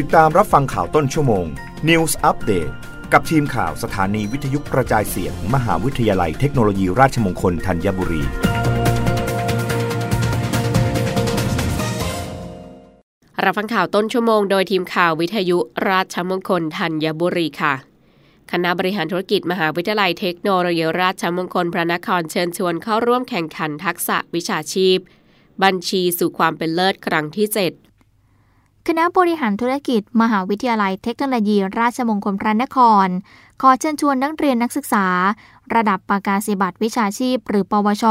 ติดตามรับฟังข่าวต้นชั่วโมง News Update กับทีมข่าวสถานีวิทยุกระจายเสียง มหาวิทยาลัยเทคโนโลยีราชมงคลธัญบุรี รับฟังข่าวต้นชั่วโมงโดยทีมข่าววิทยุราชมงคลธัญบุรีค่ะ คณะบริหารธุรกิจมหาวิทยาลัยเทคโนโลยีราชมงคลพระนครเชิญชวนเข้าร่วมแข่งขันทักษะวิชาชีพ บัญชีสู่ความเป็นเลิศครั้งที่ 7 คณะบริหารธุรกิจ มหาวิทยาลัยเทคโนโลยี ราชมงคลพระนคร ขอเชิญชวนนักเรียนนักศึกษา ระดับประกาศียบัตรวิชาชีพ หรือ ปวช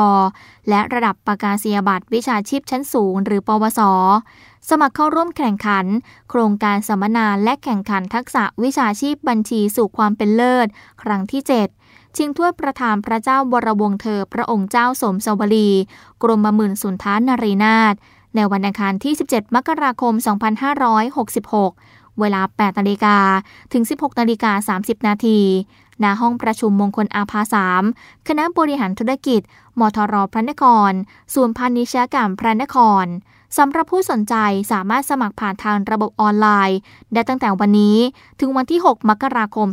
และระดับประกาศียบัตรวิชาชีพชั้นสูง หรือ ปวส สมัครเข้าร่วมแข่งขัน โครงการสัมมนาและแข่งขันทักษะวิชาชีพบัญชีสู่ความเป็นเลิศ ครั้งที่ 7ชิงถ้วยประธานพระเจ้าวรวงเธอ พระองค์เจ้าสมสวลีกรมหมื่นสุนทานนรีนาถ ในวันอังคารที่ 17 มกราคม 2566 เวลา 8 นาฬิกาถึง 16 นาฬิกา 30 นาทีณห้องประชุมมงคลอาภาสามคณะบริหารธุรกิจ มทรพระนคร ศูนย์พาณิชยกรรมพระนครสำหรับผู้สนใจสามารถสมัครผ่านทางระบบออนไลน์ ได้ตั้งแต่วันนี้ถึงวันที่ 6 มกราคม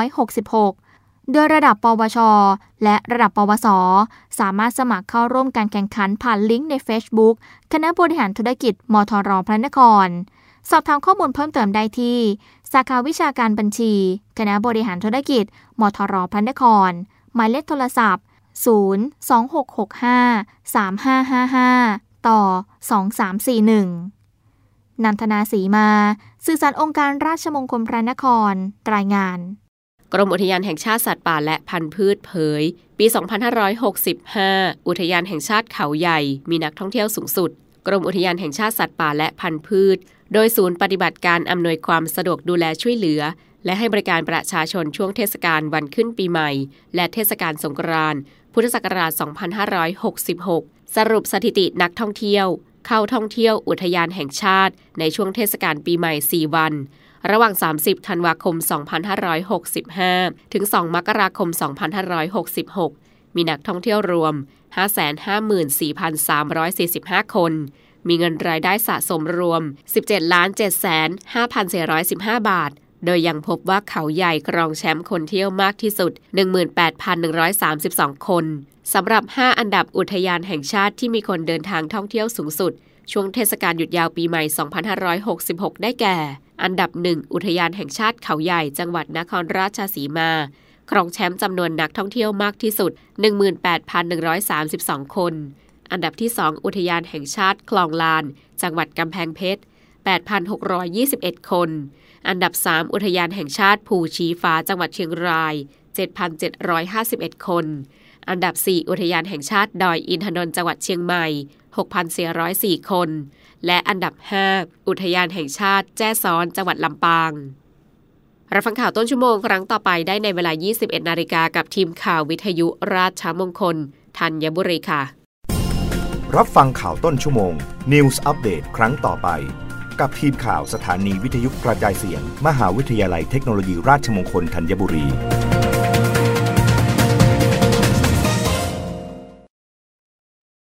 2566 โดยระดับปวช และระดับปวส สามารถสมัครเข้าร่วมการแข่งขันผ่านลิงก์ใน Facebook คณะบริหารธุรกิจ มทรพระนคร สอบถามข้อมูลเพิ่มเติมได้ที่ สาขาวิชาการบัญชี คณะบริหารธุรกิจ มทรพระนคร หมายเลขโทรศัพท์ 026653555 ต่อ 2341 นันทนาสีมา สื่อสารองค์การราชมงคลพระนคร รายงาน กรมอุทยานแห่งชาติสัตว์ป่าและพันธุ์พืชเผย ปี 2565 อุทยานแห่งชาติเขาใหญ่ มีนักท่องเที่ยวสูงสุด กรมอุทยานแห่งชาติสัตว์ป่าและพันธุ์พืช โดยศูนย์ปฏิบัติการอำนวยความสะดวกดูแลช่วยเหลือ และให้บริการประชาชนช่วงเทศกาลวันขึ้นปีใหม่ และเทศกาลสงกรานต์พุทธศักราช 2566 สรุปสถิตินักท่องเที่ยว เข้าท่องเที่ยวอุทยานแห่งชาติ ในช่วงเทศกาลปีใหม่ 4 วัน ระหว่าง 30 ธันวาคม 2565 ถึง 2 มกราคม 2566 มีนักท่องเที่ยวรวม 554,345 คน มีเงินรายได้สะสมรวม 17 7,5,415 บาท โดยยังพบว่าเขาใหญ่ครองแชมป์คนเที่ยวมากที่สุด 18,132 คน สำหรับ 5 อันดับอุทยานแห่งชาติที่มีคนเดินทางท่องเที่ยวสูงสุด ช่วงเทศกาลหยุดยาวปีใหม่ 2566 ได้แก่ อันดับ1อุทยานแห่งชาติเขาใหญ่จังหวัดนครราชสีมา ครองแชมป์จำนวนนักท่องเที่ยวมากที่สุด 18,132 คน อันดับที่ 2 อุทยานแห่งชาติคลองลาน จังหวัดกำแพงเพชร 8,621 คน อันดับ 3 อุทยานแห่งชาติภูชีฟ้าจังหวัดเชียงราย 7,751 คน อันดับ 4 อุทยานแห่งชาติดอยอินทนนท์จังหวัดเชียงใหม่ 6,404 คน และอันดับ 5 อุทยานแห่งชาติแจ้ซ้อนจังหวัดลำปางรับฟังข่าวต้นชั่วโมงครั้งต่อไปได้ในเวลา 21 นาฬิกากับทีมข่าววิทยุราชมงคลธัญบุรีค่ะ รับฟังข่าวต้นชั่วโมง News อัปเดตครั้งต่อไป กับทีมข่าวสถานีวิทยุกระจายเสียง มหาวิทยาลัยเทคโนโลยีราชมงคลธัญบุรี